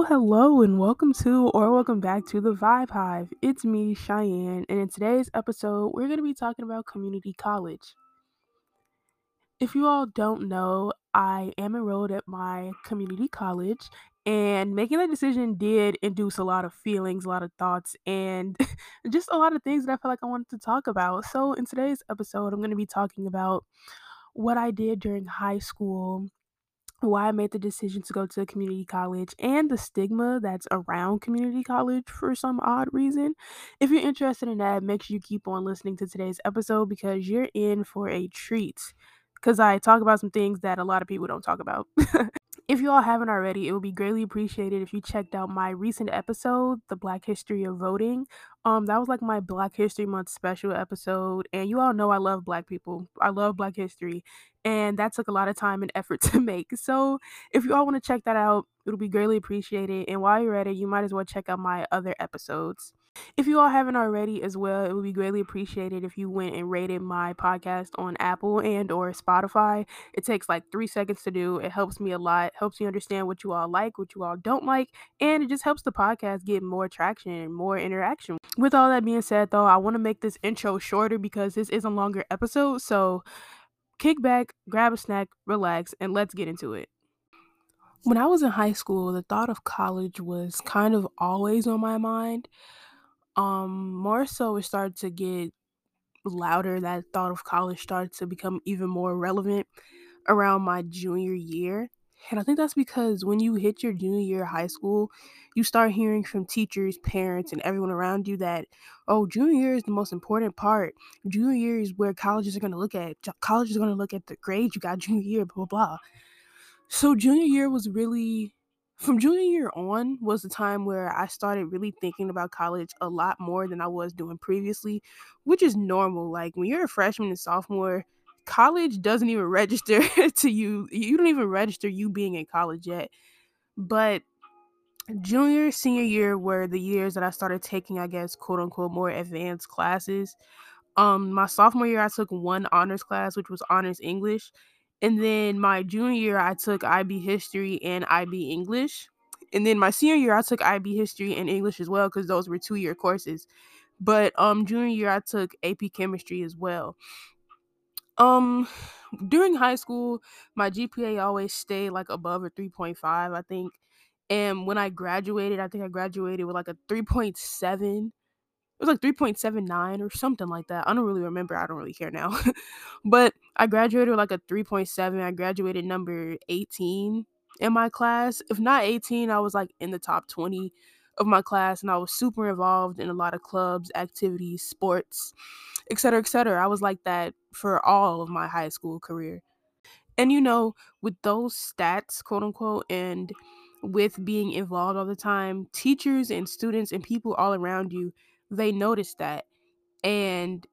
Hello, hello, and welcome to or welcome back to the Vibe Hive. It's me, Cheyenne, and in today's episode, we're going to be talking about community college. If you all don't know, I am enrolled at my community college, and making that decision did induce a lot of feelings, a lot of thoughts, and just a lot of things that I felt like I wanted to talk about. So, in today's episode, I'm going to be talking about what I did during high school why I made the decision to go to community college and the stigma that's around community college for some odd reason. If you're interested in that, make sure you keep on listening to today's episode because you're in for a treat. Because I talk about some things that a lot of people don't talk about. if you all haven't already, it would be greatly appreciated if you checked out my recent episode, The Black History of Voting. Um, that was like my Black History Month special episode, and you all know I love black people. I love black history, and that took a lot of time and effort to make. So if you all want to check that out, it'll be greatly appreciated. And while you're at it, you might as well check out my other episodes. If you all haven't already as well, it would be greatly appreciated if you went and rated my podcast on Apple and or Spotify. It takes like 3 seconds to do. It helps me a lot. Helps me understand what you all like, what you all don't like, and it just helps the podcast get more traction and more interaction. With all that being said though, I want to make this intro shorter because this is a longer episode. So kick back, grab a snack, relax, and let's get into it. When I was in high school, the thought of college was kind of always on my mind. Um, more so it started to get louder. That thought of college started to become even more relevant around my junior year. And I think that's because when you hit your junior year of high school, you start hearing from teachers, parents, and everyone around you that, oh, junior year is the most important part. Junior year is where colleges are going to look at. College is going to look at the grades you got junior year, blah, blah, blah. So junior year was really from junior year on was the time where I started really thinking about college a lot more than I was doing previously, which is normal. Like when you're a freshman and sophomore, college doesn't even register to you. You don't even register you being in college yet. But junior, senior year were the years that I started taking, I guess, quote unquote, more advanced classes. Um, my sophomore year, I took one honors class, which was honors English. And then my junior year, I took IB history and IB English. And then my senior year, I took IB history and English as well because those were two year courses. But um, junior year, I took AP chemistry as well. Um, during high school, my GPA always stayed like above a 3.5, I think. And when I graduated, I think I graduated with like a 3.7 it was like 3.79 or something like that. I don't really remember. I don't really care now. but I graduated with like a 3.7. I graduated number 18 in my class. If not 18, I was like in the top 20 of my class and I was super involved in a lot of clubs, activities, sports, etc., etc. I was like that for all of my high school career. And you know, with those stats, quote unquote, and with being involved all the time, teachers and students and people all around you they notice that and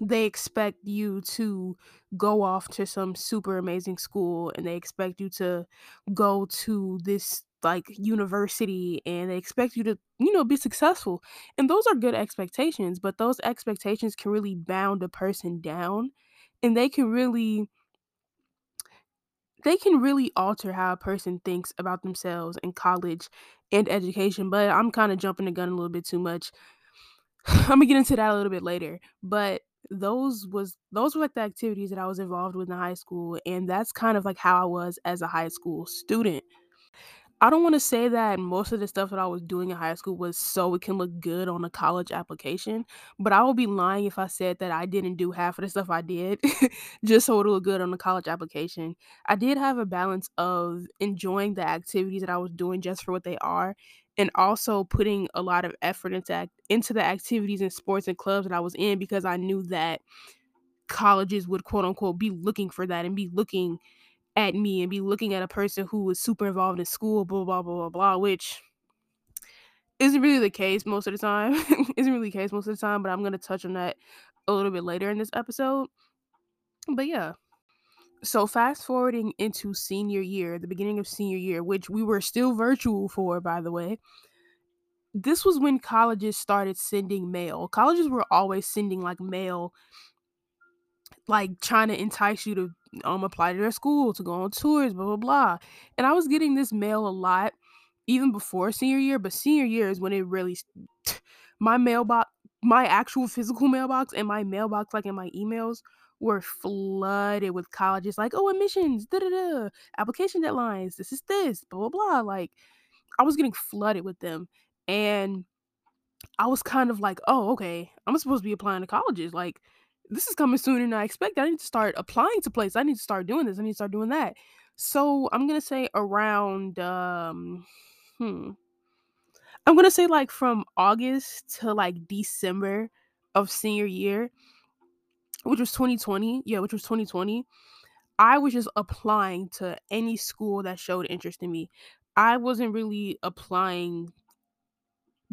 they expect you to go off to some super amazing school and they expect you to go to this like university and they expect you to you know be successful and those are good expectations but those expectations can really bound a person down and they can really they can really alter how a person thinks about themselves in college and education. But I'm kind of jumping the gun a little bit too much. I'm gonna get into that a little bit later. But those was those were like the activities that I was involved with in high school, and that's kind of like how I was as a high school student. I don't want to say that most of the stuff that I was doing in high school was so it can look good on a college application, but I would be lying if I said that I didn't do half of the stuff I did just so it'll look good on a college application. I did have a balance of enjoying the activities that I was doing just for what they are and also putting a lot of effort into into the activities and sports and clubs that I was in because I knew that colleges would quote unquote be looking for that and be looking at me and be looking at a person who was super involved in school, blah blah blah blah blah, which isn't really the case most of the time. isn't really the case most of the time, but I'm gonna touch on that a little bit later in this episode. But yeah. So fast forwarding into senior year, the beginning of senior year, which we were still virtual for, by the way. This was when colleges started sending mail. Colleges were always sending like mail like trying to entice you to um apply to their school, to go on tours, blah blah blah. And I was getting this mail a lot even before senior year, but senior year is when it really my mailbox my actual physical mailbox and my mailbox like in my emails were flooded with colleges like oh admissions da da da application deadlines this is this blah blah blah like I was getting flooded with them and I was kind of like oh okay I'm supposed to be applying to colleges like this is coming sooner than I expect I need to start applying to places I need to start doing this I need to start doing that so I'm gonna say around um hmm I'm gonna say like from August to like December of senior year, which was 2020. Yeah, which was 2020. I was just applying to any school that showed interest in me. I wasn't really applying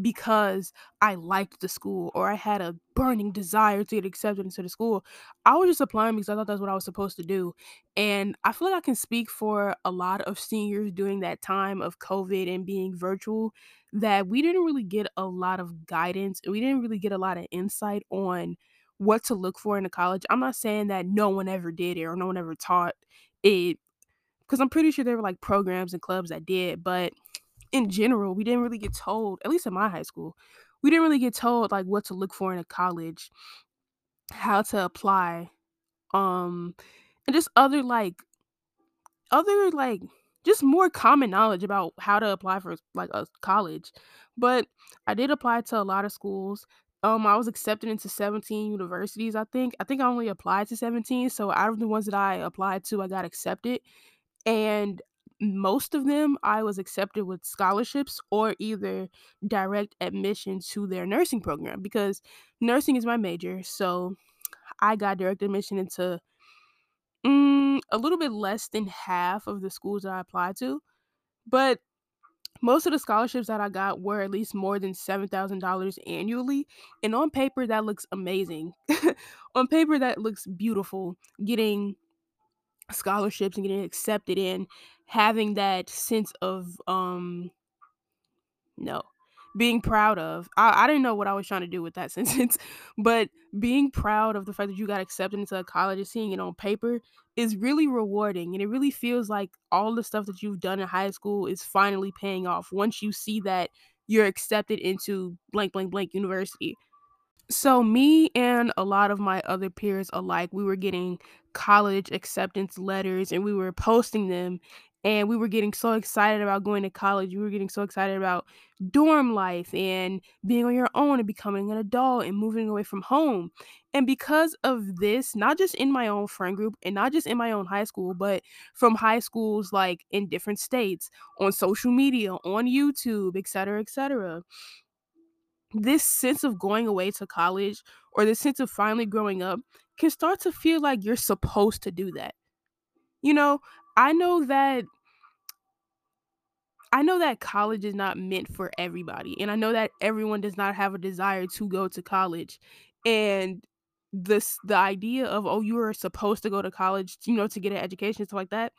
because I liked the school or I had a burning desire to get accepted into the school. I was just applying because I thought that's what I was supposed to do. And I feel like I can speak for a lot of seniors during that time of COVID and being virtual that we didn't really get a lot of guidance and we didn't really get a lot of insight on what to look for in a college. I'm not saying that no one ever did it or no one ever taught it because I'm pretty sure there were like programs and clubs that did, but in general, we didn't really get told, at least in my high school, we didn't really get told like what to look for in a college, how to apply, um, and just other like other like just more common knowledge about how to apply for like a college. But I did apply to a lot of schools. Um, I was accepted into 17 universities, I think. I think I only applied to 17. So out of the ones that I applied to, I got accepted. And most of them I was accepted with scholarships or either direct admission to their nursing program because nursing is my major. So I got direct admission into mm, a little bit less than half of the schools that I applied to. But most of the scholarships that I got were at least more than $7,000 annually. And on paper, that looks amazing. on paper, that looks beautiful. Getting scholarships and getting accepted in having that sense of um no being proud of I, I didn't know what i was trying to do with that sentence but being proud of the fact that you got accepted into a college and seeing it on paper is really rewarding and it really feels like all the stuff that you've done in high school is finally paying off once you see that you're accepted into blank blank blank university. So me and a lot of my other peers alike, we were getting college acceptance letters and we were posting them and we were getting so excited about going to college. We were getting so excited about dorm life and being on your own and becoming an adult and moving away from home. And because of this, not just in my own friend group and not just in my own high school, but from high schools like in different states, on social media, on YouTube, etc., etc this sense of going away to college or this sense of finally growing up can start to feel like you're supposed to do that. You know, I know that I know that college is not meant for everybody and I know that everyone does not have a desire to go to college. And this the idea of oh you are supposed to go to college, you know, to get an education stuff like that.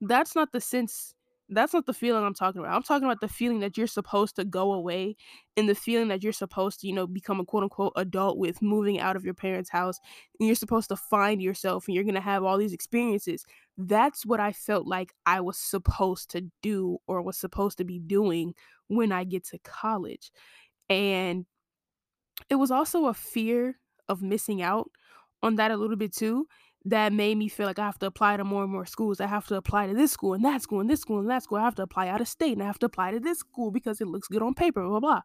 That's not the sense that's not the feeling I'm talking about. I'm talking about the feeling that you're supposed to go away and the feeling that you're supposed to, you know, become a quote unquote adult with moving out of your parents' house and you're supposed to find yourself and you're going to have all these experiences. That's what I felt like I was supposed to do or was supposed to be doing when I get to college. And it was also a fear of missing out on that a little bit too that made me feel like I have to apply to more and more schools. I have to apply to this school and that school and this school and that school. I have to apply out of state and I have to apply to this school because it looks good on paper, blah, blah.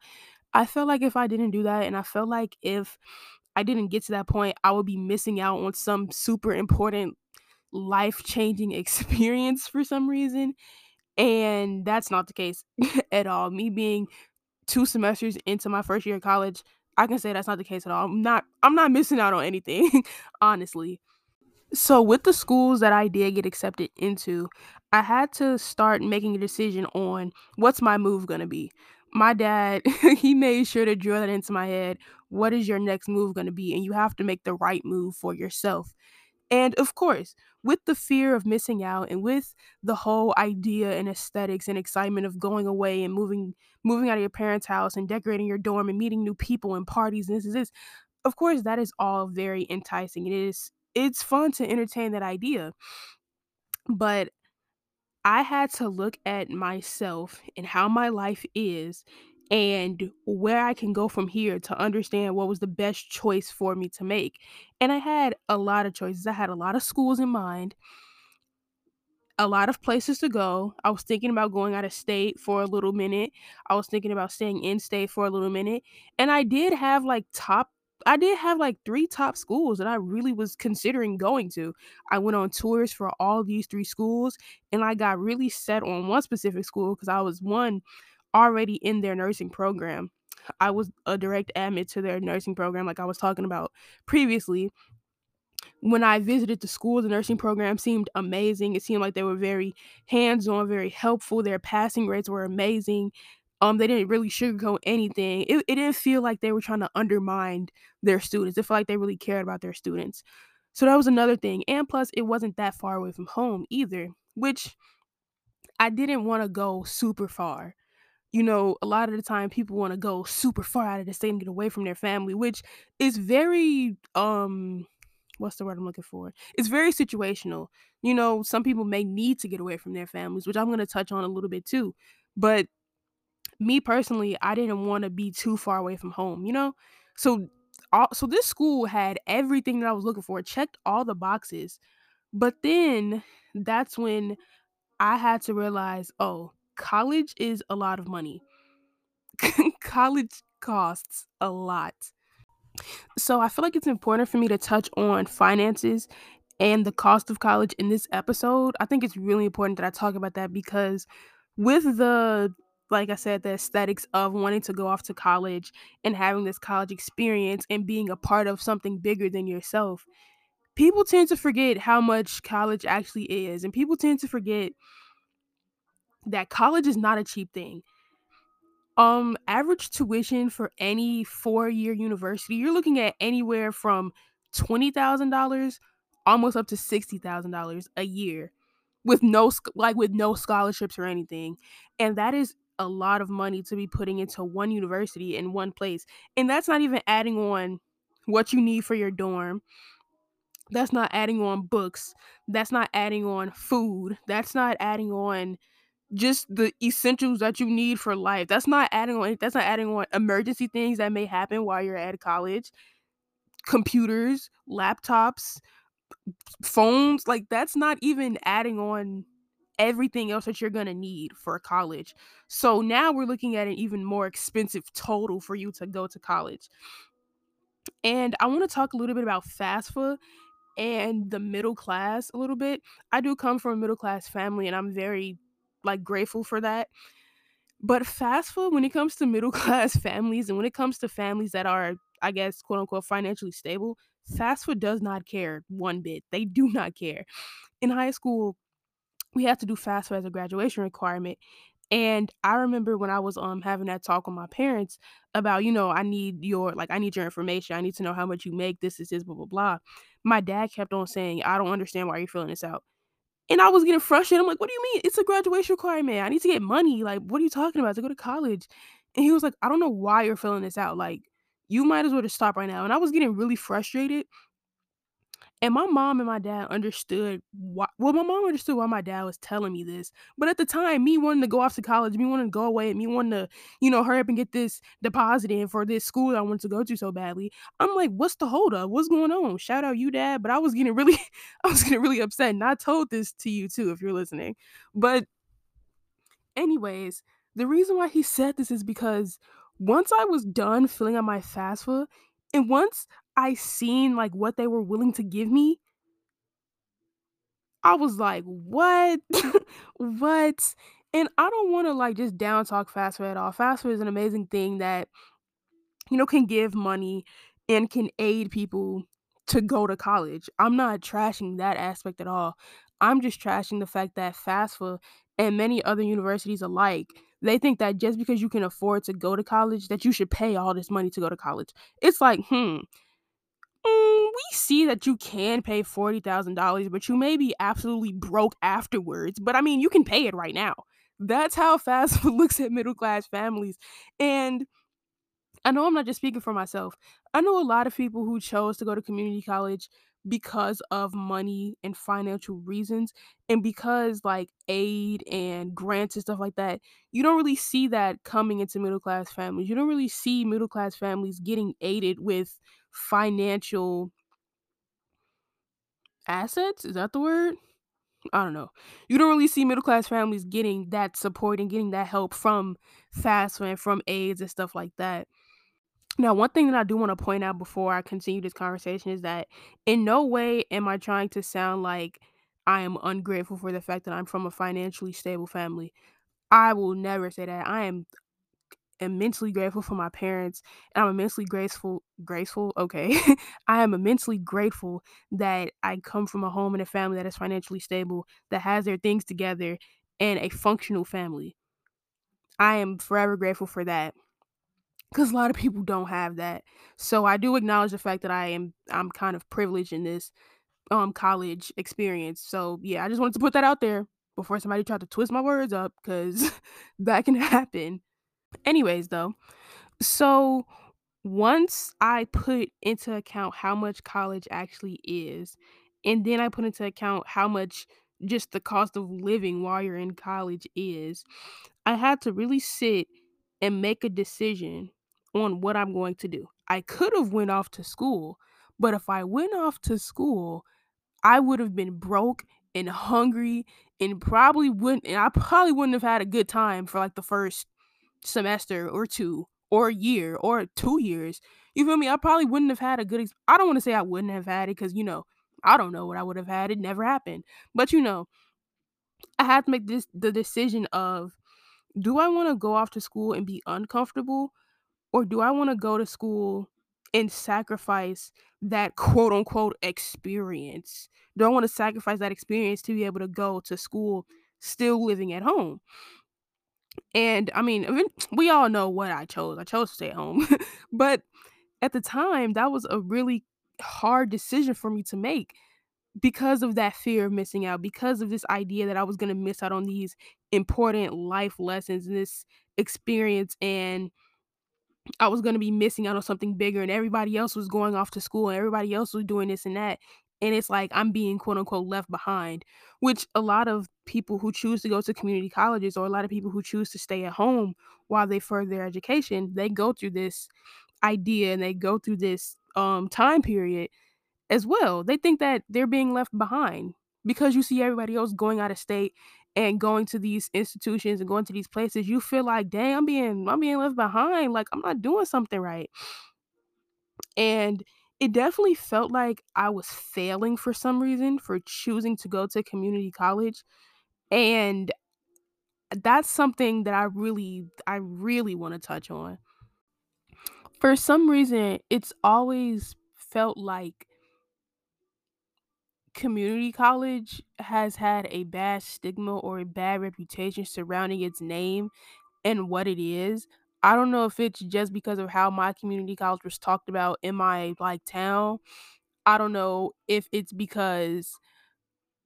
I felt like if I didn't do that and I felt like if I didn't get to that point, I would be missing out on some super important life changing experience for some reason. And that's not the case at all. Me being two semesters into my first year of college, I can say that's not the case at all. I'm not I'm not missing out on anything, honestly. So with the schools that I did get accepted into, I had to start making a decision on what's my move going to be. My dad, he made sure to drill that into my head. What is your next move going to be? And you have to make the right move for yourself. And of course, with the fear of missing out and with the whole idea and aesthetics and excitement of going away and moving moving out of your parents' house and decorating your dorm and meeting new people and parties and this is this, of course that is all very enticing. It is it's fun to entertain that idea. But I had to look at myself and how my life is and where I can go from here to understand what was the best choice for me to make. And I had a lot of choices. I had a lot of schools in mind a lot of places to go. I was thinking about going out of state for a little minute. I was thinking about staying in state for a little minute. And I did have like top I did have like three top schools that I really was considering going to. I went on tours for all these three schools and I got really set on one specific school because I was one already in their nursing program. I was a direct admit to their nursing program like I was talking about previously when I visited the school, the nursing program seemed amazing. It seemed like they were very hands-on, very helpful. Their passing rates were amazing. Um, they didn't really sugarcoat anything. It, it didn't feel like they were trying to undermine their students. It felt like they really cared about their students. So that was another thing. And plus, it wasn't that far away from home either, which I didn't want to go super far. You know, a lot of the time people want to go super far out of the state and get away from their family, which is very um what's the word I'm looking for? It's very situational. You know, some people may need to get away from their families, which I'm going to touch on a little bit too. But me personally, I didn't want to be too far away from home, you know? So all, so this school had everything that I was looking for, checked all the boxes. But then that's when I had to realize, oh, college is a lot of money. college costs a lot. So I feel like it's important for me to touch on finances and the cost of college in this episode. I think it's really important that I talk about that because with the like I said, the aesthetics of wanting to go off to college and having this college experience and being a part of something bigger than yourself, people tend to forget how much college actually is. And people tend to forget that college is not a cheap thing. Um, average tuition for any four-year university, you're looking at anywhere from $20,000 almost up to $60,000 a year with no like with no scholarships or anything. And that is a lot of money to be putting into one university in one place. And that's not even adding on what you need for your dorm. That's not adding on books. That's not adding on food. That's not adding on just the essentials that you need for life. That's not adding on that's not adding on emergency things that may happen while you're at college. Computers, laptops, phones, like that's not even adding on everything else that you're going to need for college. So now we're looking at an even more expensive total for you to go to college. And I want to talk a little bit about FAFSA and the middle class a little bit. I do come from a middle class family and I'm very like grateful for that. But FAFSA, when it comes to middle class families and when it comes to families that are, I guess, quote unquote, financially stable, FAFSA does not care one bit. They do not care. In high school, we had to do FAFSA as a graduation requirement. And I remember when I was um having that talk with my parents about, you know, I need your like I need your information. I need to know how much you make. This is this, blah blah blah. My dad kept on saying, I don't understand why you're filling this out. And I was getting frustrated. I'm like, what do you mean? It's a graduation requirement. I need to get money. Like, what are you talking about? To go to college. And he was like, I don't know why you're filling this out. Like, you might as well just stop right now. And I was getting really frustrated. And my mom and my dad understood why well, my mom understood why my dad was telling me this. But at the time, me wanting to go off to college, me wanting to go away, me wanting to, you know, hurry up and get this deposit in for this school I wanted to go to so badly. I'm like, what's the holdup? What's going on? Shout out you, dad. But I was getting really, I was getting really upset. And I told this to you too, if you're listening. But anyways, the reason why he said this is because once I was done filling out my FAFSA, and once I seen like what they were willing to give me, I was like, "What? what?" And I don't want to like just down talk FAFSA at all. FAFSA is an amazing thing that you know can give money and can aid people to go to college. I'm not trashing that aspect at all. I'm just trashing the fact that FAFSA and many other universities alike, they think that just because you can afford to go to college, that you should pay all this money to go to college. It's like, hmm, mm, we see that you can pay $40,000, but you may be absolutely broke afterwards. But I mean, you can pay it right now. That's how FAFSA looks at middle class families. And I know I'm not just speaking for myself. I know a lot of people who chose to go to community college because of money and financial reasons and because like aid and grants and stuff like that you don't really see that coming into middle class families you don't really see middle class families getting aided with financial assets is that the word i don't know you don't really see middle class families getting that support and getting that help from FAFSA and from aids and stuff like that now, one thing that I do want to point out before I continue this conversation is that in no way am I trying to sound like I am ungrateful for the fact that I'm from a financially stable family. I will never say that. I am immensely grateful for my parents and I'm immensely graceful graceful okay I am immensely grateful that I come from a home and a family that is financially stable that has their things together and a functional family. I am forever grateful for that because a lot of people don't have that. So I do acknowledge the fact that I am I'm kind of privileged in this um college experience. So yeah, I just wanted to put that out there before somebody tried to twist my words up because that can happen. Anyways, though, so once I put into account how much college actually is, and then I put into account how much just the cost of living while you're in college is, I had to really sit and make a decision on what I'm going to do. I could have went off to school, but if I went off to school, I would have been broke and hungry and probably wouldn't and I probably wouldn't have had a good time for like the first semester or two or a year or 2 years. You feel me? I probably wouldn't have had a good ex- I don't want to say I wouldn't have had it cuz you know, I don't know what I would have had. It never happened. But you know, I had to make this the decision of do I want to go off to school and be uncomfortable or do I want to go to school and sacrifice that quote unquote experience? Do I want to sacrifice that experience to be able to go to school still living at home? And I mean, we all know what I chose. I chose to stay at home. but at the time, that was a really hard decision for me to make because of that fear of missing out, because of this idea that I was going to miss out on these important life lessons and this experience and I was gonna be missing out on something bigger and everybody else was going off to school and everybody else was doing this and that. And it's like I'm being quote unquote left behind, which a lot of people who choose to go to community colleges or a lot of people who choose to stay at home while they further their education, they go through this idea and they go through this um time period as well. They think that they're being left behind because you see everybody else going out of state and going to these institutions and going to these places. You feel like, dang, I'm being I'm being left behind. Like I'm not doing something right. And it definitely felt like I was failing for some reason for choosing to go to community college. And that's something that I really I really want to touch on. For some reason, it's always felt like community college has had a bad stigma or a bad reputation surrounding its name and what it is. I don't know if it's just because of how my community college was talked about in my like town. I don't know if it's because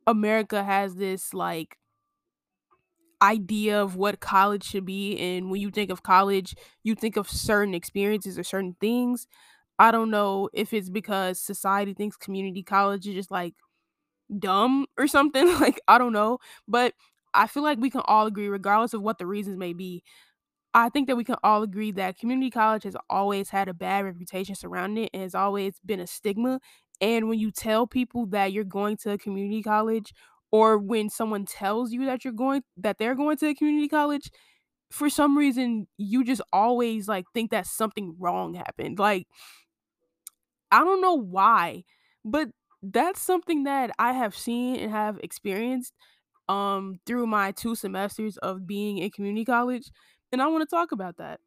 America has this like idea of what college should be and when you think of college, you think of certain experiences or certain things. I don't know if it's because society thinks community college is just like dumb or something like I don't know, but I feel like we can all agree regardless of what the reasons may be. I think that we can all agree that community college has always had a bad reputation surrounding it and has always been a stigma. And when you tell people that you're going to a community college or when someone tells you that you're going that they're going to a community college, for some reason you just always like think that something wrong happened. Like I don't know why, but that's something that I have seen and have experienced um through my 2 semesters of being in community college, and I want to talk about that.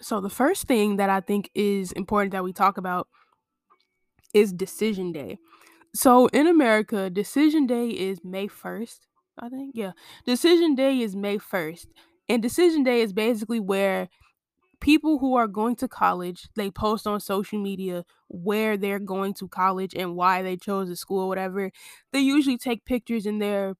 So the first thing that I think is important that we talk about is decision day. So in America, decision day is May 1st, I think. Yeah. Decision day is May 1st. And decision day is basically where people who are going to college, they post on social media where they're going to college and why they chose the school, whatever. They usually take pictures in their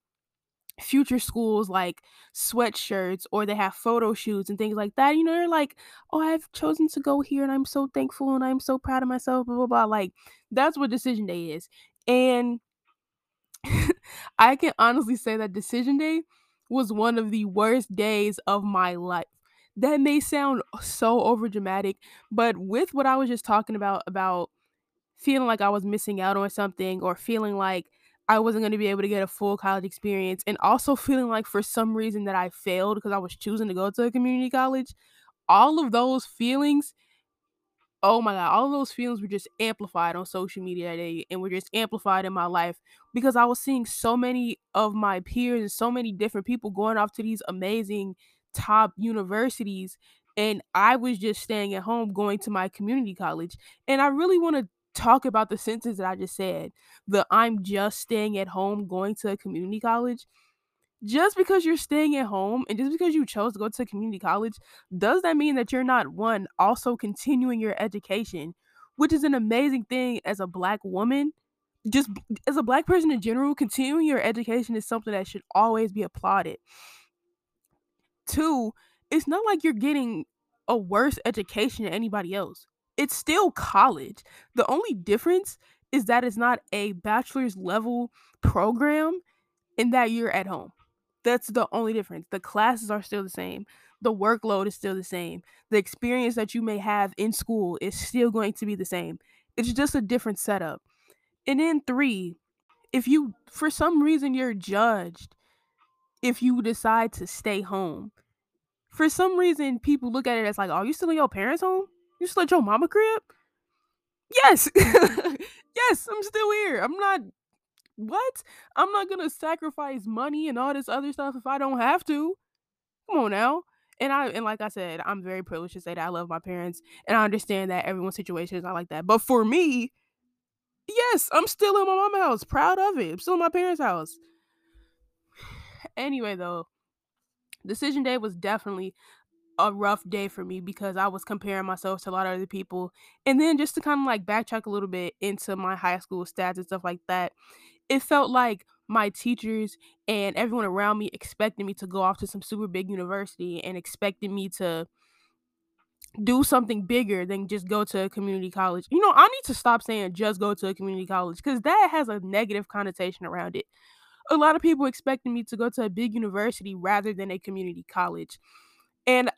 future schools like sweatshirts or they have photo shoots and things like that. You know, they're like, oh, I've chosen to go here and I'm so thankful and I'm so proud of myself, blah, blah, blah. Like, that's what decision day is. And I can honestly say that decision day was one of the worst days of my life. That may sound so over dramatic, but with what I was just talking about, about feeling like I was missing out on something or feeling like I wasn't going to be able to get a full college experience and also feeling like for some reason that I failed because I was choosing to go to a community college, all of those feelings oh my god, all of those feelings were just amplified on social media that day and were just amplified in my life because I was seeing so many of my peers and so many different people going off to these amazing top universities and I was just staying at home going to my community college. And I really want to talk about the sentence that I just said. The I'm just staying at home going to a community college just because you're staying at home and just because you chose to go to a community college, does that mean that you're not one also continuing your education, which is an amazing thing as a black woman? Just as a black person in general, continuing your education is something that should always be applauded. Two, it's not like you're getting a worse education than anybody else. It's still college. The only difference is that it's not a bachelor's level program and that you're at home. That's the only difference. The classes are still the same. The workload is still the same. The experience that you may have in school is still going to be the same. It's just a different setup. And then three, if you for some reason you're judged if you decide to stay home. For some reason people look at it as like, "Are you still in your parents' home? You still at your mama crib?" Yes. yes, I'm still here. I'm not what? I'm not gonna sacrifice money and all this other stuff if I don't have to. Come on now. And I and like I said, I'm very privileged to say that I love my parents and I understand that everyone's situation is not like that. But for me, yes, I'm still in my mom's house, proud of it. I'm still in my parents' house. Anyway, though, decision day was definitely a rough day for me because I was comparing myself to a lot of other people. And then just to kind of like backtrack a little bit into my high school stats and stuff like that, it felt like my teachers and everyone around me expected me to go off to some super big university and expected me to do something bigger than just go to a community college. You know, I need to stop saying just go to a community college because that has a negative connotation around it. A lot of people expected me to go to a big university rather than a community college. And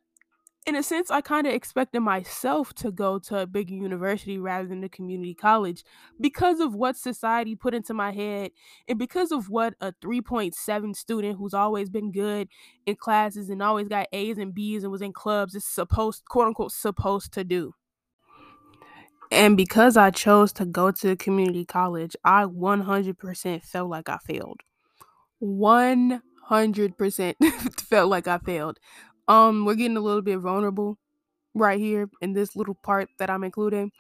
in a sense, I kind of expected myself to go to a bigger university rather than a community college because of what society put into my head and because of what a 3.7 student who's always been good in classes and always got A's and B's and was in clubs is supposed, quote unquote, supposed to do. And because I chose to go to a community college, I 100% felt like I failed. 100% felt like I failed. Um, we're getting a little bit vulnerable right here in this little part that I'm including.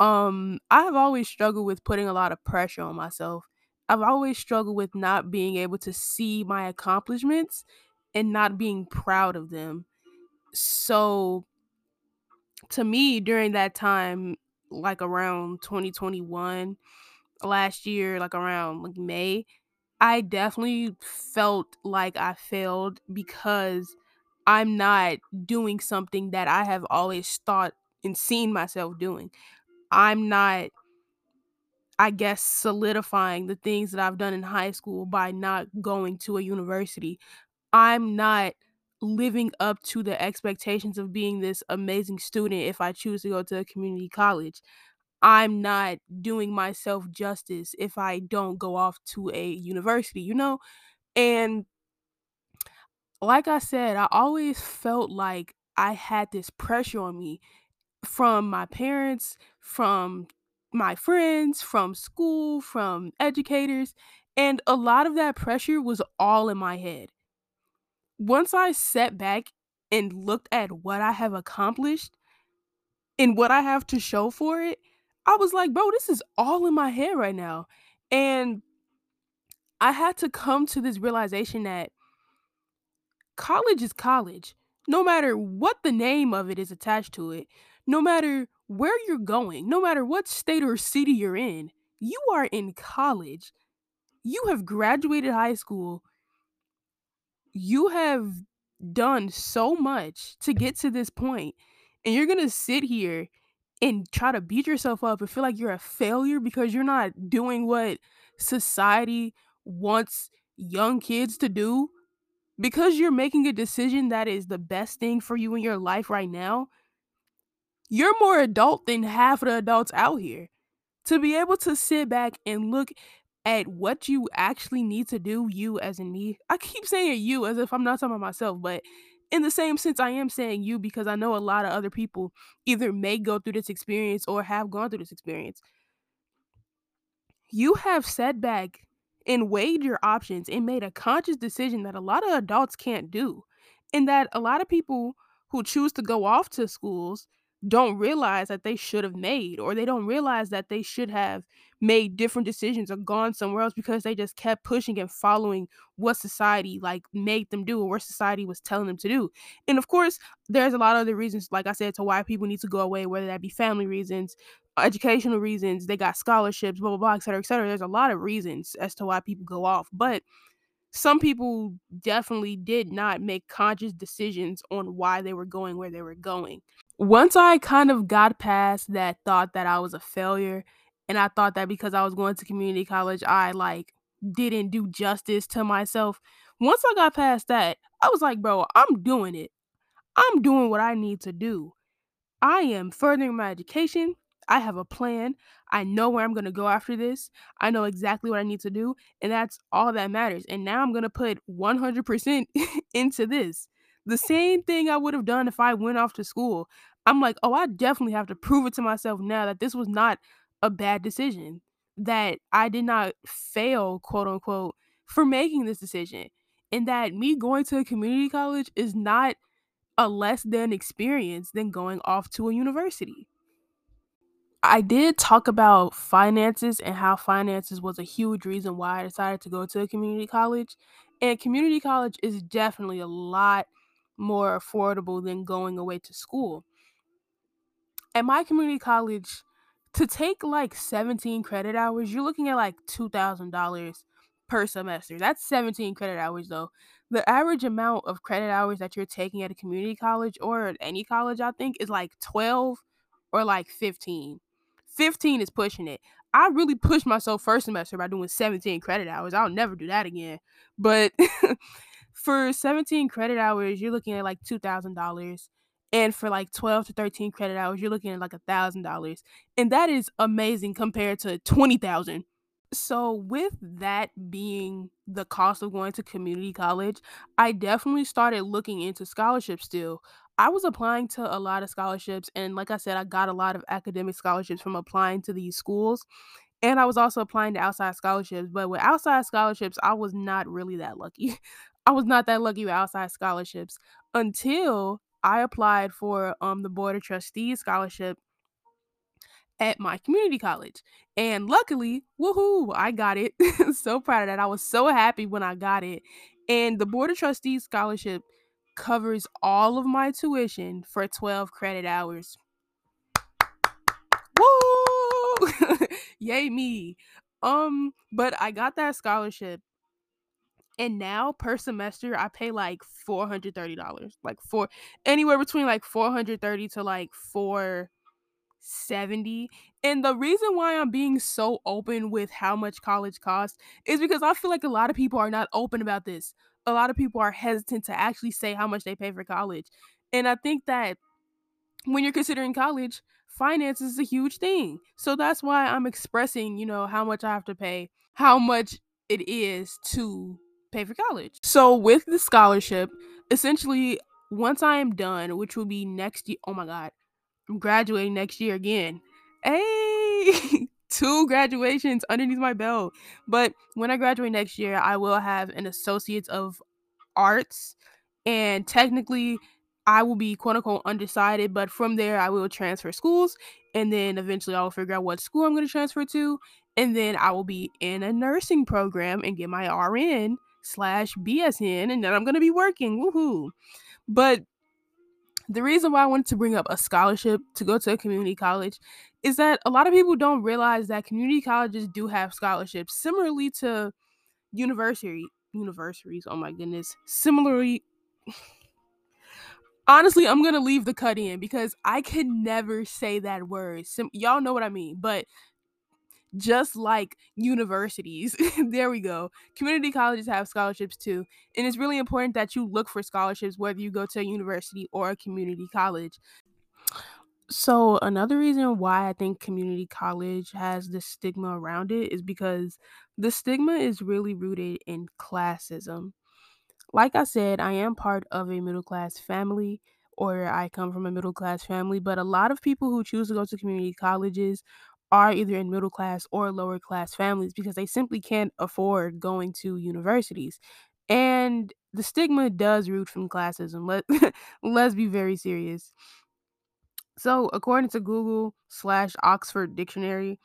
Um, I have always struggled with putting a lot of pressure on myself. I've always struggled with not being able to see my accomplishments and not being proud of them. So to me during that time like around 2021 last year like around like May, I definitely felt like I failed because I'm not doing something that I have always thought and seen myself doing. I'm not I guess solidifying the things that I've done in high school by not going to a university. I'm not living up to the expectations of being this amazing student if I choose to go to a community college. I'm not doing myself justice if I don't go off to a university, you know? And like I said, I always felt like I had this pressure on me from my parents, from my friends, from school, from educators, and a lot of that pressure was all in my head. Once I sat back and looked at what I have accomplished and what I have to show for it, I was like, bro, this is all in my head right now. And I had to come to this realization that college is college. No matter what the name of it is attached to it, no matter where you're going, no matter what state or city you're in, you are in college. You have graduated high school you have done so much to get to this point, and you're gonna sit here and try to beat yourself up and feel like you're a failure because you're not doing what society wants young kids to do because you're making a decision that is the best thing for you in your life right now you're more adult than half of the adults out here. To be able to sit back and look at what you actually need to do you as in me i keep saying you as if i'm not talking about myself but in the same sense i am saying you because i know a lot of other people either may go through this experience or have gone through this experience. You have sat back and weighed your options and made a conscious decision that a lot of adults can't do and that a lot of people who choose to go off to schools don't realize that they should have made or they don't realize that they should have made different decisions or gone somewhere else because they just kept pushing and following what society like made them do or what society was telling them to do. And of course there's a lot of other reasons like i said to why people need to go away whether that be family reasons educational reasons they got scholarships blah blah blah et cetera et cetera. There's a lot of reasons as to why people go off but some people definitely did not make conscious decisions on why they were going where they were going once I kind of got past that thought that I was a failure and I thought that because I was going to community college, I like didn't do justice to myself. Once I got past that, I was like, bro, I'm doing it. I'm doing what I need to do. I am furthering my education. I have a plan. I know where I'm going to go after this. I know exactly what I need to do. And that's all that matters. And now I'm going to put 100% into this. The same thing I would have done if I went off to school. I'm like, oh, I definitely have to prove it to myself now that this was not a bad decision, that I did not fail, quote unquote, for making this decision, and that me going to a community college is not a less than experience than going off to a university. I did talk about finances and how finances was a huge reason why I decided to go to a community college. And community college is definitely a lot more affordable than going away to school at my community college, to take like 17 credit hours, you're looking at like $2,000 per semester. That's 17 credit hours though. The average amount of credit hours that you're taking at a community college or at any college, I think, is like 12 or like 15. 15 is pushing it. I really pushed myself first semester by doing 17 credit hours. I'll never do that again. But for 17 credit hours, you're looking at like $2,000 and for like 12 to 13 credit hours you're looking at like a thousand dollars and that is amazing compared to 20000 so with that being the cost of going to community college i definitely started looking into scholarships still i was applying to a lot of scholarships and like i said i got a lot of academic scholarships from applying to these schools and I was also applying to outside scholarships. But with outside scholarships, I was not really that lucky. I was not that lucky with outside scholarships until I applied for um the Board of Trustees scholarship at my community college. And luckily, woohoo, I got it. so proud of that. I was so happy when I got it. And the Board of Trustees scholarship covers all of my tuition for 12 credit hours. Woo! Yay me. Um, but I got that scholarship and now per semester I pay like four hundred thirty dollars, like for anywhere between like four hundred thirty to like four seventy. And the reason why I'm being so open with how much college costs is because I feel like a lot of people are not open about this. A lot of people are hesitant to actually say how much they pay for college, and I think that when you're considering college, finance is a huge thing. So that's why I'm expressing, you know, how much I have to pay, how much it is to pay for college. So with the scholarship, essentially once I am done, which will be next year, oh my god, I'm graduating next year again. Hey, two graduations underneath my belt. But when I graduate next year, I will have an associates of arts and technically I will be quote unquote undecided, but from there I will transfer schools and then eventually I will figure out what school I'm going to transfer to and then I will be in a nursing program and get my RN slash BSN, and then I'm gonna be working. Woohoo! But the reason why I wanted to bring up a scholarship to go to a community college is that a lot of people don't realize that community colleges do have scholarships similarly to university universities. Oh my goodness. Similarly, honestly, I'm gonna leave the cut in because I can never say that word. Sim- y'all know what I mean, but just like universities, there we go. Community colleges have scholarships too, and it's really important that you look for scholarships whether you go to a university or a community college. So, another reason why I think community college has this stigma around it is because the stigma is really rooted in classism. Like I said, I am part of a middle class family, or I come from a middle class family, but a lot of people who choose to go to community colleges are either in middle class or lower class families because they simply can't afford going to universities. And the stigma does root from classism. Let let's be very serious. So, according to Google slash Oxford Dictionary,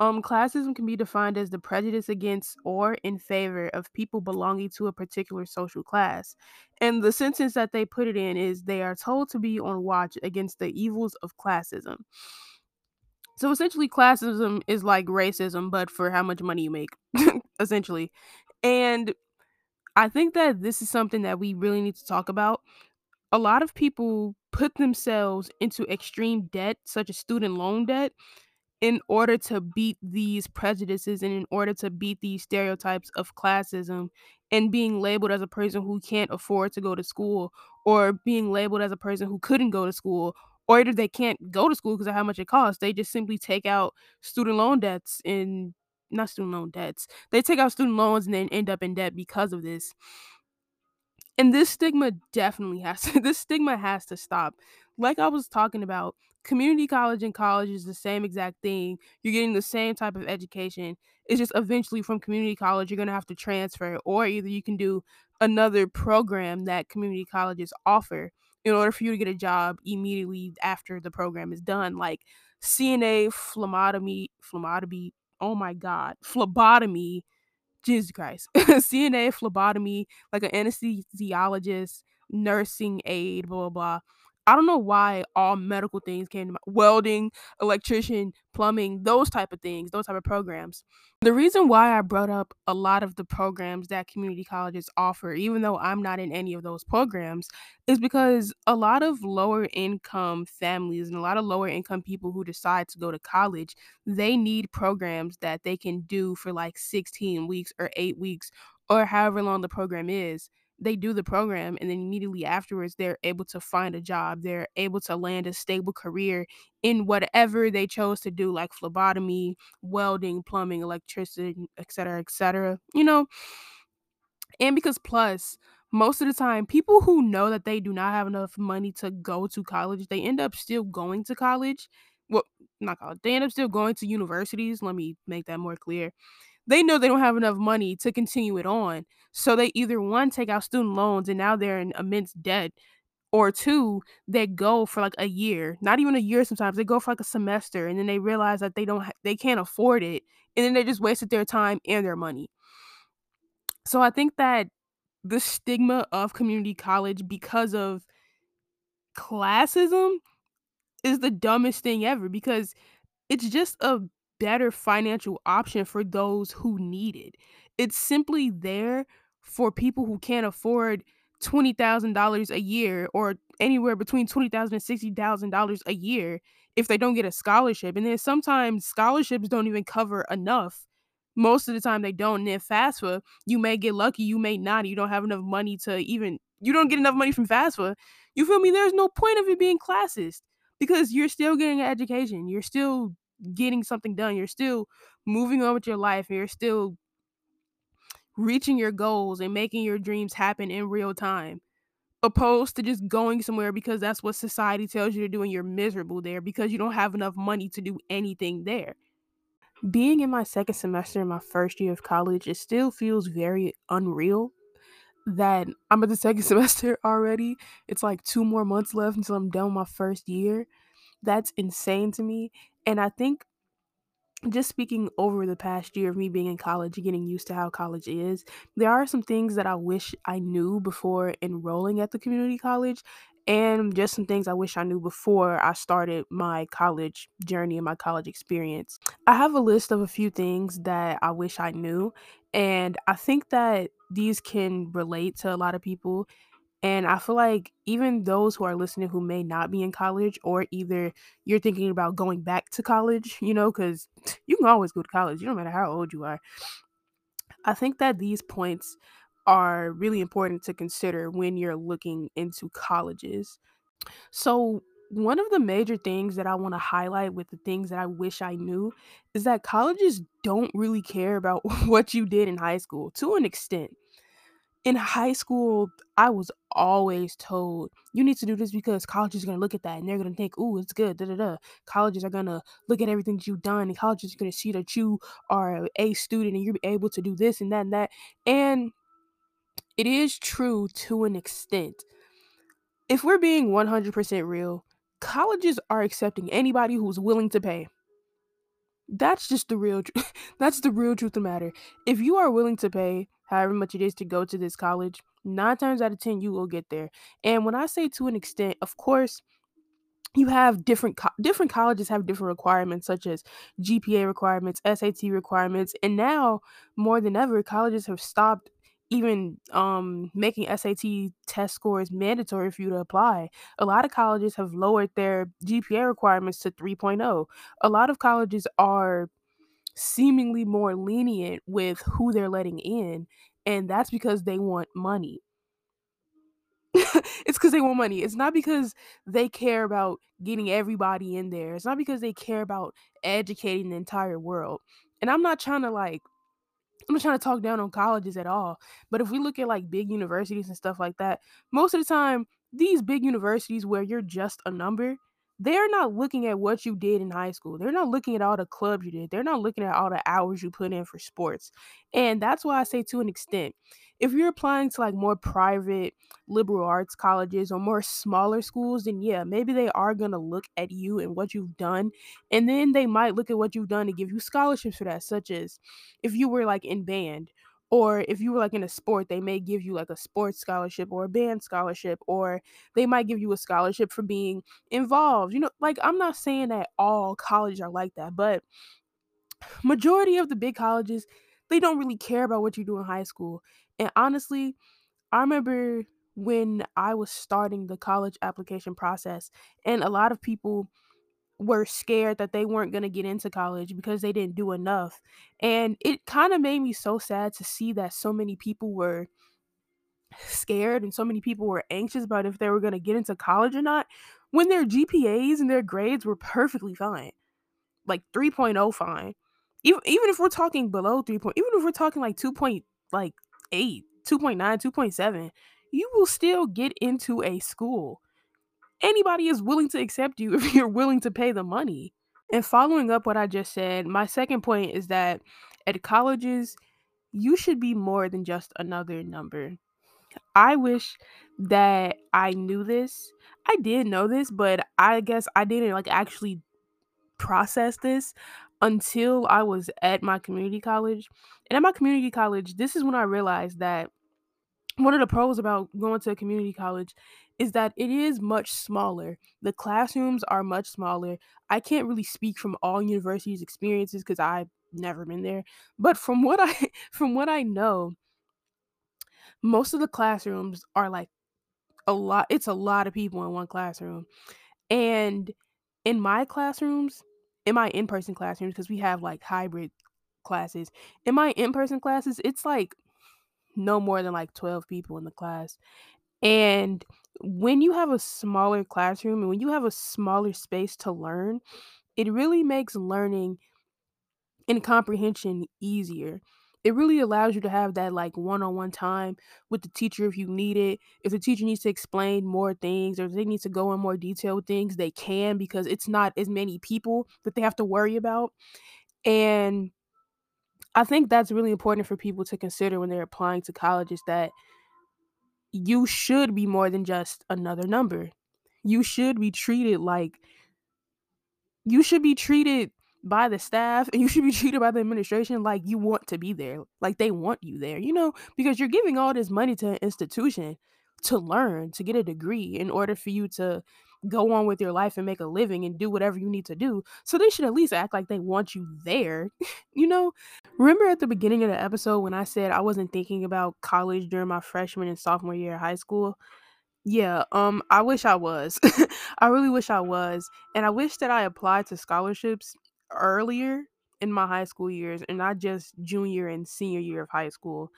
um, classism can be defined as the prejudice against or in favor of people belonging to a particular social class. And the sentence that they put it in is they are told to be on watch against the evils of classism. So essentially, classism is like racism, but for how much money you make, essentially. And I think that this is something that we really need to talk about. A lot of people put themselves into extreme debt, such as student loan debt, in order to beat these prejudices and in order to beat these stereotypes of classism and being labeled as a person who can't afford to go to school or being labeled as a person who couldn't go to school or either they can't go to school because of how much it costs they just simply take out student loan debts and not student loan debts they take out student loans and then end up in debt because of this. And this stigma definitely has to this stigma has to stop. Like i was talking about community college and college is the same exact thing you're getting the same type of education it's just eventually from community college you're going to have to transfer or either you can do another program that community colleges offer in order for you to get a job immediately after the program is done like cna phlebotomy phlebotomy oh my god phlebotomy Jesus Christ. CNA, phlebotomy, like an anesthesiologist, nursing aide, blah, blah, blah. I don't know why all medical things came to my welding, electrician, plumbing, those type of things, those type of programs. The reason why I brought up a lot of the programs that community colleges offer, even though I'm not in any of those programs, is because a lot of lower income families and a lot of lower income people who decide to go to college, they need programs that they can do for like 16 weeks or 8 weeks or however long the program is they do the program and then immediately afterwards they're able to find a job they're able to land a stable career in whatever they chose to do like phlebotomy welding plumbing electricity etc etc you know? And because plus most of the time people who know that they do not have enough money to go to college they end up still going to college well not college they end up still going to universities let me make that more clear they know they don't have enough money to continue it on. So they either one take out student loans and now they're in immense debt, or two, they go for like a year, not even a year sometimes. They go for like a semester and then they realize that they don't ha- they can't afford it and then they just wasted their time and their money. So I think that the stigma of community college because of classism is the dumbest thing ever because it's just a better financial option for those who need it. It's simply there for people who can't afford $20,000 a year or anywhere between $20,000 and $60,000 a year if they don't get a scholarship. And then sometimes scholarships don't even cover enough. Most of the time they don't. And then FAFSA, you may get lucky, you may not. You don't have enough money to even you don't get enough money from FAFSA. You feel me? There's no point of it being classist because you're still getting an education. You're still getting something done. You're still moving on with your life and you're still reaching your goals and making your dreams happen in real time. Opposed to just going somewhere because that's what society tells you to do and you're miserable there because you don't have enough money to do anything there. Being in my second semester in my first year of college, it still feels very unreal that I'm at the second semester already. It's like two more months left until I'm done my first year. That's insane to me. And I think just speaking over the past year of me being in college, getting used to how college is, there are some things that I wish I knew before enrolling at the community college, and just some things I wish I knew before I started my college journey and my college experience. I have a list of a few things that I wish I knew, And I think that these can relate to a lot of people. And I feel like even those who are listening who may not be in college, or either you're thinking about going back to college, you know, because you can always go to college, you don't matter how old you are. I think that these points are really important to consider when you're looking into colleges. So, one of the major things that I want to highlight with the things that I wish I knew is that colleges don't really care about what you did in high school to an extent. In high school, I was always told you need to do this because colleges are going to look at that and they're going to think, "Ooh, it's good." Da da da. Colleges are going to look at everything that you've done, and colleges are going to see that you are a student and you're able to do this and that and that. And it is true to an extent. If we're being 100% real, colleges are accepting anybody who's willing to pay. That's just the real tr- that's the real truth of the matter. If you are willing to pay however much it is to go to this college, 9 times out of 10 you will get there. And when I say to an extent, of course, you have different co- different colleges have different requirements such as GPA requirements, SAT requirements, and now more than ever colleges have stopped even um making SAT test scores mandatory for you to apply. A lot of colleges have lowered their GPA requirements to 3.0. A lot of colleges are seemingly more lenient with who they're letting in, and that's because they want money. it's because they want money. It's not because they care about getting everybody in there. It's not because they care about educating the entire world. And I'm not trying to like I'm not trying to talk down on colleges at all. But if we look at like big universities and stuff like that, most of the time, these big universities where you're just a number, they're not looking at what you did in high school. They're not looking at all the clubs you did. They're not looking at all the hours you put in for sports. And that's why I say to an extent, if you're applying to like more private liberal arts colleges or more smaller schools, then yeah, maybe they are going to look at you and what you've done. And then they might look at what you've done to give you scholarships for that, such as if you were like in band or if you were like in a sport they may give you like a sports scholarship or a band scholarship or they might give you a scholarship for being involved you know like i'm not saying that all colleges are like that but majority of the big colleges they don't really care about what you do in high school and honestly i remember when i was starting the college application process and a lot of people were scared that they weren't going to get into college because they didn't do enough. And it kind of made me so sad to see that so many people were scared and so many people were anxious about if they were going to get into college or not when their GPAs and their grades were perfectly fine. Like 3.0 fine. Even even if we're talking below 3. Point, even if we're talking like 2. Point, like 8, 2.9, 2.7, you will still get into a school anybody is willing to accept you if you're willing to pay the money. And following up what I just said, my second point is that at colleges, you should be more than just another number. I wish that I knew this. I did know this, but I guess I didn't like actually process this until I was at my community college. And at my community college, this is when I realized that one of the pros about going to a community college is that it is much smaller. The classrooms are much smaller. I can't really speak from all universities' experiences because I've never been there. But from what I from what I know, most of the classrooms are like a lot it's a lot of people in one classroom. And in my classrooms, in my in-person classrooms, because we have like hybrid classes, in my in-person classes, it's like no more than like 12 people in the class. And when you have a smaller classroom and when you have a smaller space to learn, it really makes learning and comprehension easier. It really allows you to have that like one-on-one time with the teacher if you need it. If the teacher needs to explain more things or they need to go in more detail with things, they can because it's not as many people that they have to worry about. And I think that's really important for people to consider when they're applying to colleges that you should be more than just another number. You should be treated like you should be treated by the staff and you should be treated by the administration like you want to be there, like they want you there, you know, because you're giving all this money to an institution to learn, to get a degree in order for you to go on with your life and make a living and do whatever you need to do. So they should at least act like they want you there. you know, remember at the beginning of the episode when I said I wasn't thinking about college during my freshman and sophomore year of high school? Yeah, um I wish I was. I really wish I was. And I wish that I applied to scholarships earlier in my high school years and not just junior and senior year of high school.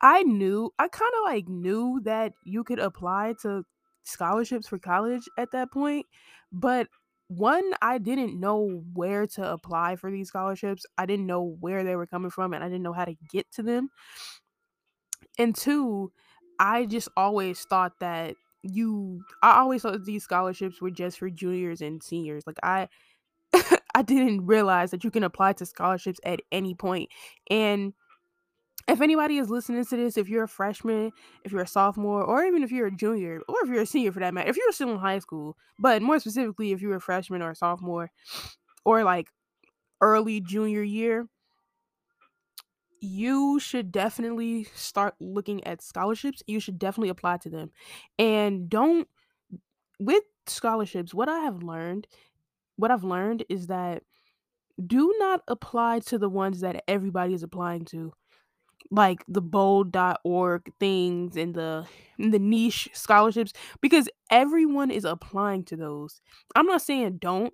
I knew I kind of like knew that you could apply to scholarships for college at that point, but one, I didn't know where to apply for these scholarships. I didn't know where they were coming from and I didn't know how to get to them. And two, I just always thought that you I always thought these scholarships were just for juniors and seniors. Like I I didn't realize that you can apply to scholarships at any point. And if anybody is listening to this, if you're a freshman, if you're a sophomore, or even if you're a junior, or if you're a senior for that matter, if you're still in high school, but more specifically, if you're a freshman or a sophomore, or like early junior year, you should definitely start looking at scholarships. You should definitely apply to them. And don't, with scholarships, what I have learned, what I've learned is that do not apply to the ones that everybody is applying to like the bold.org things and the and the niche scholarships because everyone is applying to those. I'm not saying don't,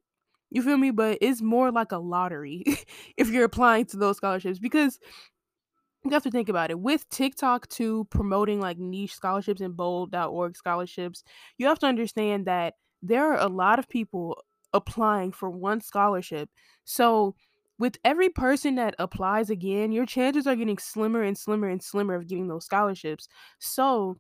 you feel me, but it's more like a lottery if you're applying to those scholarships because you have to think about it. With TikTok too promoting like niche scholarships and bold.org scholarships, you have to understand that there are a lot of people applying for one scholarship. So with every person that applies again, your chances are getting slimmer and slimmer and slimmer of getting those scholarships. So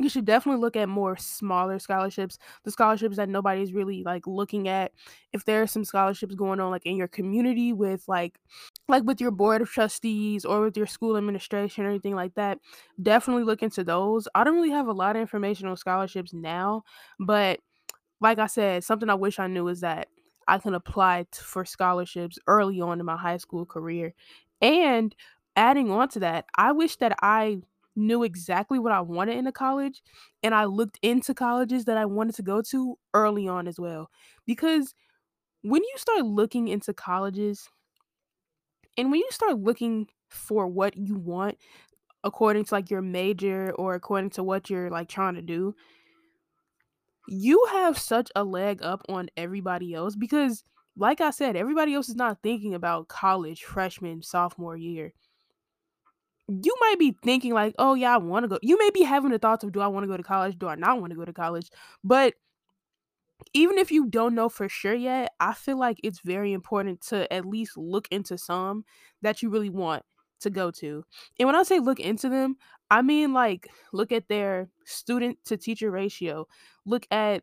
you should definitely look at more smaller scholarships, the scholarships that nobody's really like looking at. If there are some scholarships going on like in your community with like like with your board of trustees or with your school administration or anything like that, definitely look into those. I don't really have a lot of information on scholarships now, but like I said, something I wish I knew is that I can apply for scholarships early on in my high school career. And adding on to that, I wish that I knew exactly what I wanted in a college and I looked into colleges that I wanted to go to early on as well. Because when you start looking into colleges and when you start looking for what you want according to like your major or according to what you're like trying to do, you have such a leg up on everybody else because like I said, everybody else is not thinking about college freshman, sophomore year. You might be thinking like, "Oh yeah, I want to go." You may be having the thoughts of, "Do I want to go to college? Do I not want to go to college?" But even if you don't know for sure yet, I feel like it's very important to at least look into some that you really want to go to. And when I say look into them, I mean like look at their student to teacher ratio, look at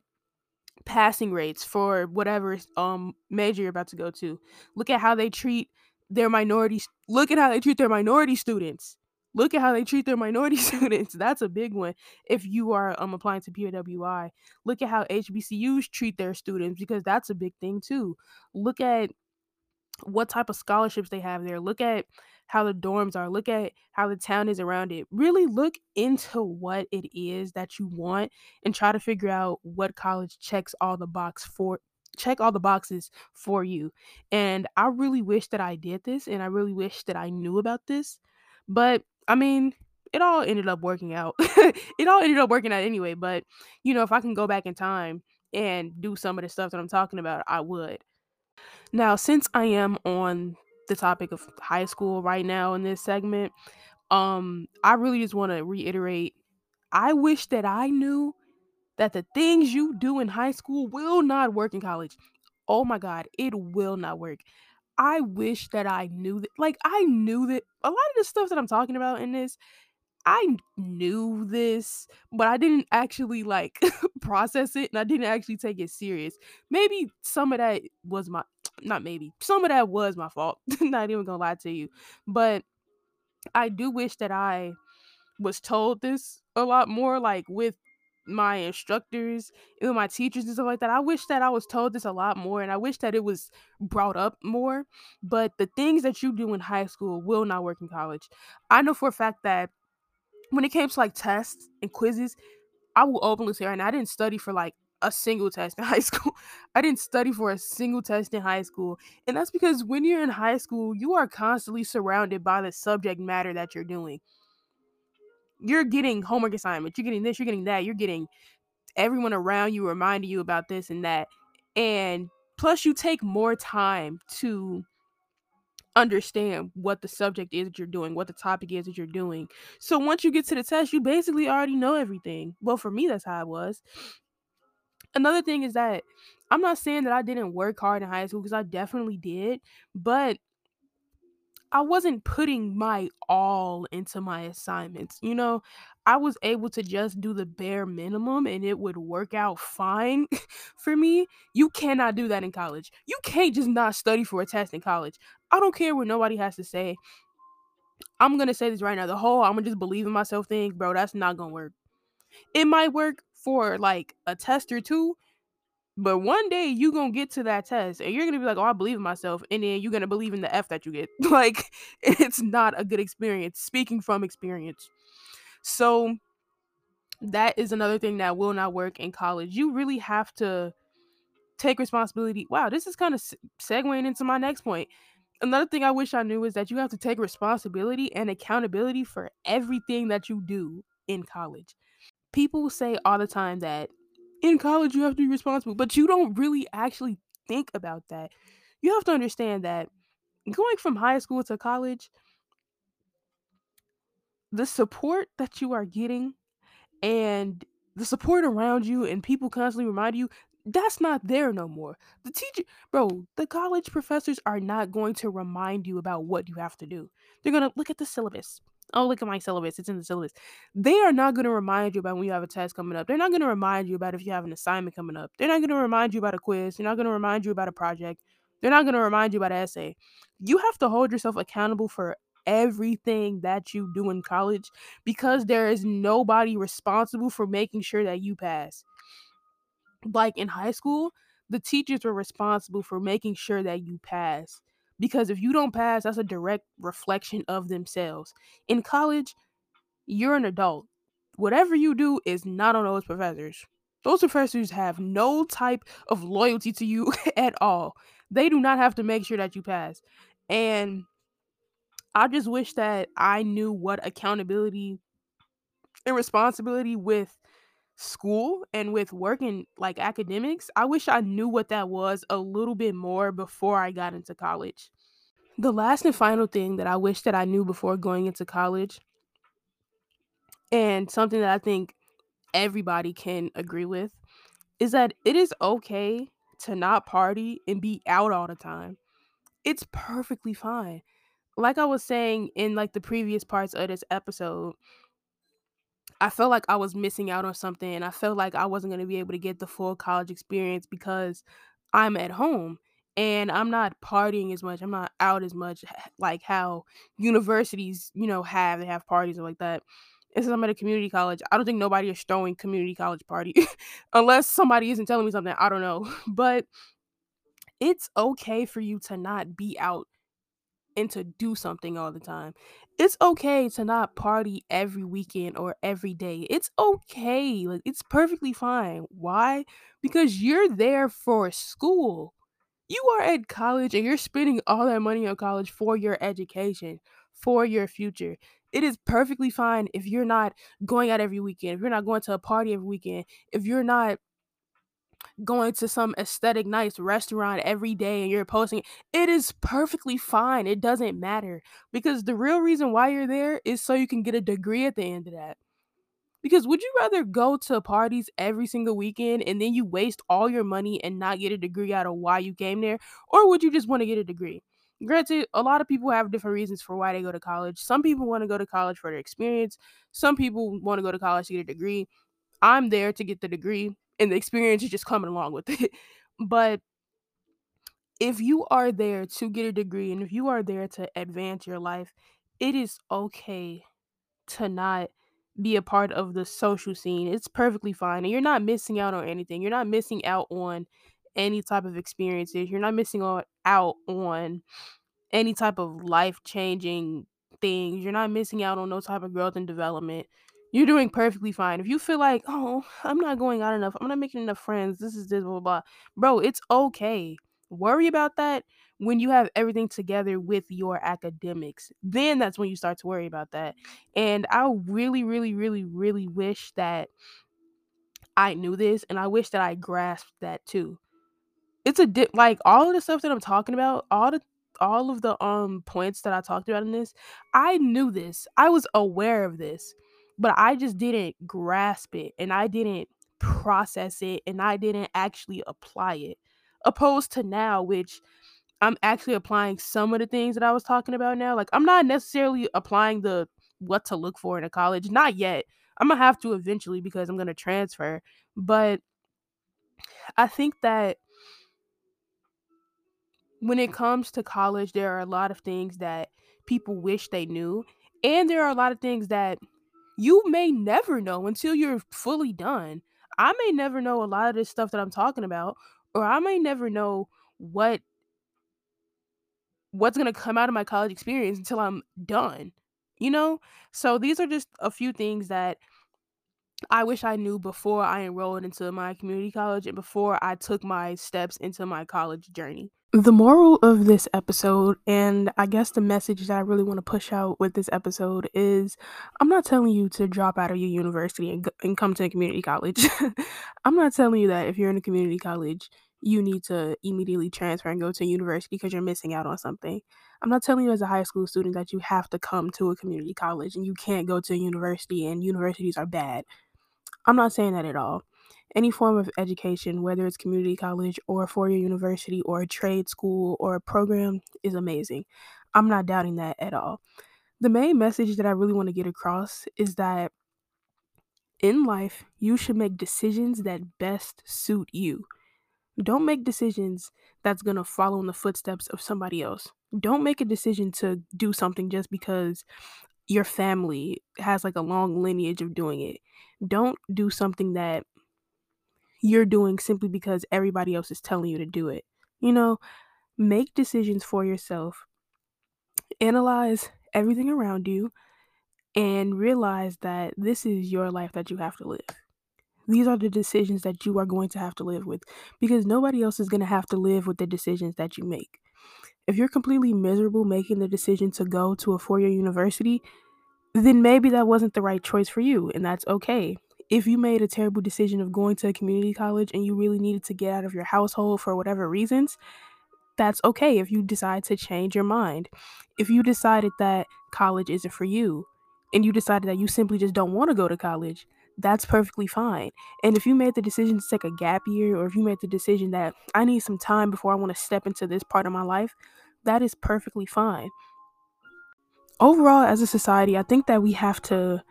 passing rates for whatever um major you're about to go to. Look at how they treat their minorities. Look at how they treat their minority students. Look at how they treat their minority students. That's a big one. If you are um applying to PWI, look at how HBCUs treat their students because that's a big thing too. Look at what type of scholarships they have there. Look at how the dorms are. Look at how the town is around it. Really look into what it is that you want and try to figure out what college checks all the box for check all the boxes for you. And I really wish that I did this and I really wish that I knew about this. But I mean, it all ended up working out. it all ended up working out anyway, but you know, if I can go back in time and do some of the stuff that I'm talking about, I would. Now, since I am on the topic of high school right now in this segment, um, I really just want to reiterate I wish that I knew that the things you do in high school will not work in college. Oh my God, it will not work. I wish that I knew that, like, I knew that a lot of the stuff that I'm talking about in this I knew this, but I didn't actually like process it and I didn't actually take it serious. Maybe some of that was my not maybe. Some of that was my fault. not even to lie to you. But I do wish that I was told this a lot more like with my instructors and my teachers and stuff like that. I wish that I was told this a lot more and I wish that it was brought up more. But the things that you do in high school will not work in college. I know for a fact that when it came to like tests and quizzes, I will openly say right now, I didn't study for like a single test in high school. I didn't study for a single test in high school. And that's because when you're in high school, you are constantly surrounded by the subject matter that you're doing. You're getting homework assignments, you're getting this, you're getting that, you're getting everyone around you reminding you about this and that. And plus, you take more time to understand what the subject is that you're doing, what the topic is that you're doing. So once you get to the test, you basically already know everything. Well, for me, that's how it was. Another thing is that I'm not saying that I didn't work hard in high school because I definitely did, but I wasn't putting my all into my assignments. You know, I was able to just do the bare minimum and it would work out fine for me. You cannot do that in college. You can't just not study for a test in college. I don't care what nobody has to say. I'm going to say this right now. The whole I'm going to just believe in myself thing, bro, that's not going to work. It might work for like a test or two, but one day you're gonna get to that test and you're gonna be like, oh, I believe in myself, and then you're gonna believe in the F that you get. like it's not a good experience. Speaking from experience. So that is another thing that will not work in college. You really have to take responsibility. Wow, this is kind of segueing into my next point. Another thing I wish I knew is that you have to take responsibility and accountability for everything that you do in college. People say all the time that in college you have to be responsible, but you don't really actually think about that. You have to understand that going from high school to college, the support that you are getting and the support around you and people constantly remind you that's not there no more. The teacher, bro, the college professors are not going to remind you about what you have to do. They're going to look at the syllabus oh look at my syllabus it's in the syllabus. They are not going to remind you about when you have a test coming up. They're not going to remind you about if you have an assignment coming up. They're not going to remind you about a quiz. They're not going to remind you about a project. They're not going to remind you about an essay. You have to hold yourself accountable for everything that you do in college because there is nobody responsible for making sure that you pass. Like in high school the teachers were responsible for making sure that you pass because if you don't pass, that's a direct reflection of themselves. In college, you're an adult. Whatever you do is not on those professors. Those professors have no type of loyalty to you at all. They do not have to make sure that you pass. And I just wish that I knew what accountability and responsibility with school and with working like academics, I wish I knew what that was a little bit more before I got into college. The last and final thing that I wish that I knew before going into college, and something that I think everybody can agree with, is that it is okay to not party and be out all the time. It's perfectly fine. Like I was saying in like the previous parts of this episode, I felt like I was missing out on something and I felt like I wasn't going to be able to get the full college experience because I'm at home and I'm not partying as much. I'm not out as much like how universities, you know, have they have parties and like that. And since I'm at a community college, I don't think nobody is throwing community college party unless somebody isn't telling me something. I don't know. But it's okay for you to not be out and to do something all the time. It's okay to not party every weekend or every day. It's okay. Like it's perfectly fine. Why? Because you're there for school. You are at college and you're spending all that money on college for your education, for your future. It is perfectly fine if you're not going out every weekend, if you're not going to a party every weekend, if you're not going to some aesthetic nice restaurant every day and you're posting it is perfectly fine it doesn't matter because the real reason why you're there is so you can get a degree at the end of that. Because would you rather go to parties every single weekend and then you waste all your money and not get a degree out of why you came there? Or would you just want to get a degree? Granted a lot of people have different reasons for why they go to college. Some people want to go to college for their experience. Some people want to go to college to get a degree. I'm there to get the degree and the experience is just coming along with it. But if you are there to get a degree and if you are there to advance your life, it is okay to not be a part of the social scene. It's perfectly fine. And you're not missing out on anything. You're not missing out on any type of experiences. You're not missing out on any type of life changing things. You're not missing out on no type of growth and development. You're doing perfectly fine. If you feel like, oh, I'm not going out enough, I'm not making enough friends, this is this, blah, blah, blah. Bro, it's okay. Worry about that when you have everything together with your academics. Then that's when you start to worry about that. And I really, really, really, really wish that I knew this and I wish that I grasped that too. It's a dip like all of the stuff that I'm talking about, all the all of the um points that I talked about in this, I knew this. I was aware of this, but I just didn't grasp it and I didn't process it and I didn't actually apply it. Opposed to now, which I'm actually applying some of the things that I was talking about now. Like I'm not necessarily applying the what to look for in a college, not yet. I'm gonna have to eventually because I'm gonna transfer. But I think that when it comes to college, there are a lot of things that people wish they knew, and there are a lot of things that you may never know until you're fully done. I may never know a lot of this stuff that I'm talking about, or I may never know what what's going to come out of my college experience until I'm done. You know? So these are just a few things that I wish I knew before I enrolled into my community college and before I took my steps into my college journey. The moral of this episode, and I guess the message that I really want to push out with this episode is I'm not telling you to drop out of your university and, and come to a community college. I'm not telling you that if you're in a community college, you need to immediately transfer and go to university because you're missing out on something. I'm not telling you as a high school student that you have to come to a community college and you can't go to a university and universities are bad. I'm not saying that at all. Any form of education, whether it's community college or a four year university or a trade school or a program, is amazing. I'm not doubting that at all. The main message that I really want to get across is that in life, you should make decisions that best suit you. Don't make decisions that's going to follow in the footsteps of somebody else. Don't make a decision to do something just because your family has like a long lineage of doing it. Don't do something that you're doing simply because everybody else is telling you to do it. You know, make decisions for yourself. Analyze everything around you and realize that this is your life that you have to live. These are the decisions that you are going to have to live with because nobody else is going to have to live with the decisions that you make. If you're completely miserable making the decision to go to a four year university, then maybe that wasn't the right choice for you, and that's okay. If you made a terrible decision of going to a community college and you really needed to get out of your household for whatever reasons, that's okay if you decide to change your mind. If you decided that college isn't for you and you decided that you simply just don't want to go to college, that's perfectly fine. And if you made the decision to take a gap year, or if you made the decision that I need some time before I want to step into this part of my life, that is perfectly fine. Overall, as a society, I think that we have to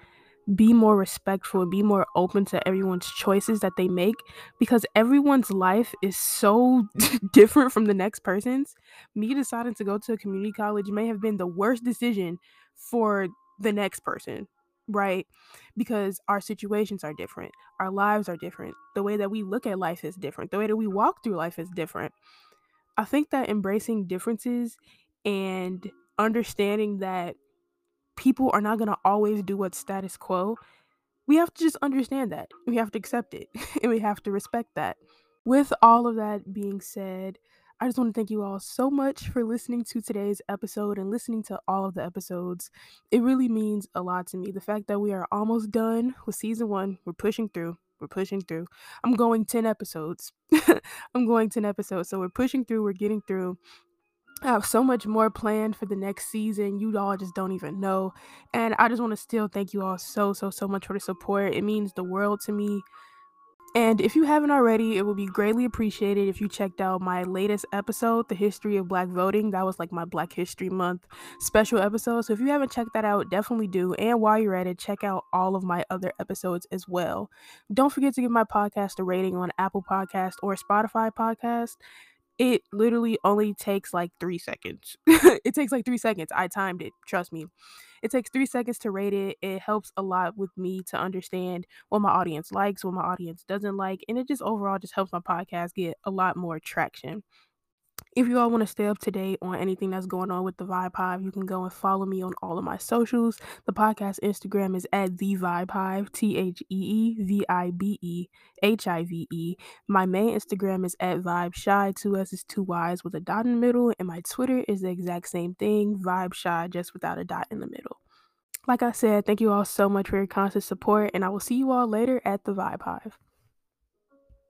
be more respectful and be more open to everyone's choices that they make because everyone's life is so different from the next person's. Me deciding to go to a community college may have been the worst decision for the next person right? Because our situations are different, our lives are different, the way that we look at life is different, the way that we walk through life is different. I think that embracing differences and understanding that people are not going to always do what's status quo, we have to just understand that. We have to accept it and we have to respect that. With all of that being said, I just want to thank you all so much for listening to today's episode and listening to all of the episodes. It really means a lot to me. The fact that we are almost done with season one, we're pushing through. We're pushing through. I'm going 10 episodes. I'm going 10 episodes. So we're pushing through, we're getting through. I have so much more planned for the next season. You all just don't even know. And I just want to still thank you all so, so, so much for the support. It means the world to me. And if you haven't already, it would be greatly appreciated if you checked out my latest episode, The History of Black Voting. That was like my Black History Month special episode. So if you haven't checked that out, definitely do. And while you're at it, check out all of my other episodes as well. Don't forget to give my podcast a rating on Apple Podcast or Spotify Podcast. It literally only takes like three seconds. it takes like three seconds. I timed it. Trust me. It takes three seconds to rate it. It helps a lot with me to understand what my audience likes, what my audience doesn't like, and it just overall just helps my podcast get a lot more traction. If you all want to stay up to date on anything that's going on with the Vibe Hive, you can go and follow me on all of my socials. The podcast Instagram is at the Vibe Hive, T H E E V I B E H I V E. My main Instagram is at Vibe Shy, two S's, two Y's with a dot in the middle, and my Twitter is the exact same thing, Vibe Shy, just without a dot in the middle. Like I said, thank you all so much for your constant support, and I will see you all later at the Vibe Hive.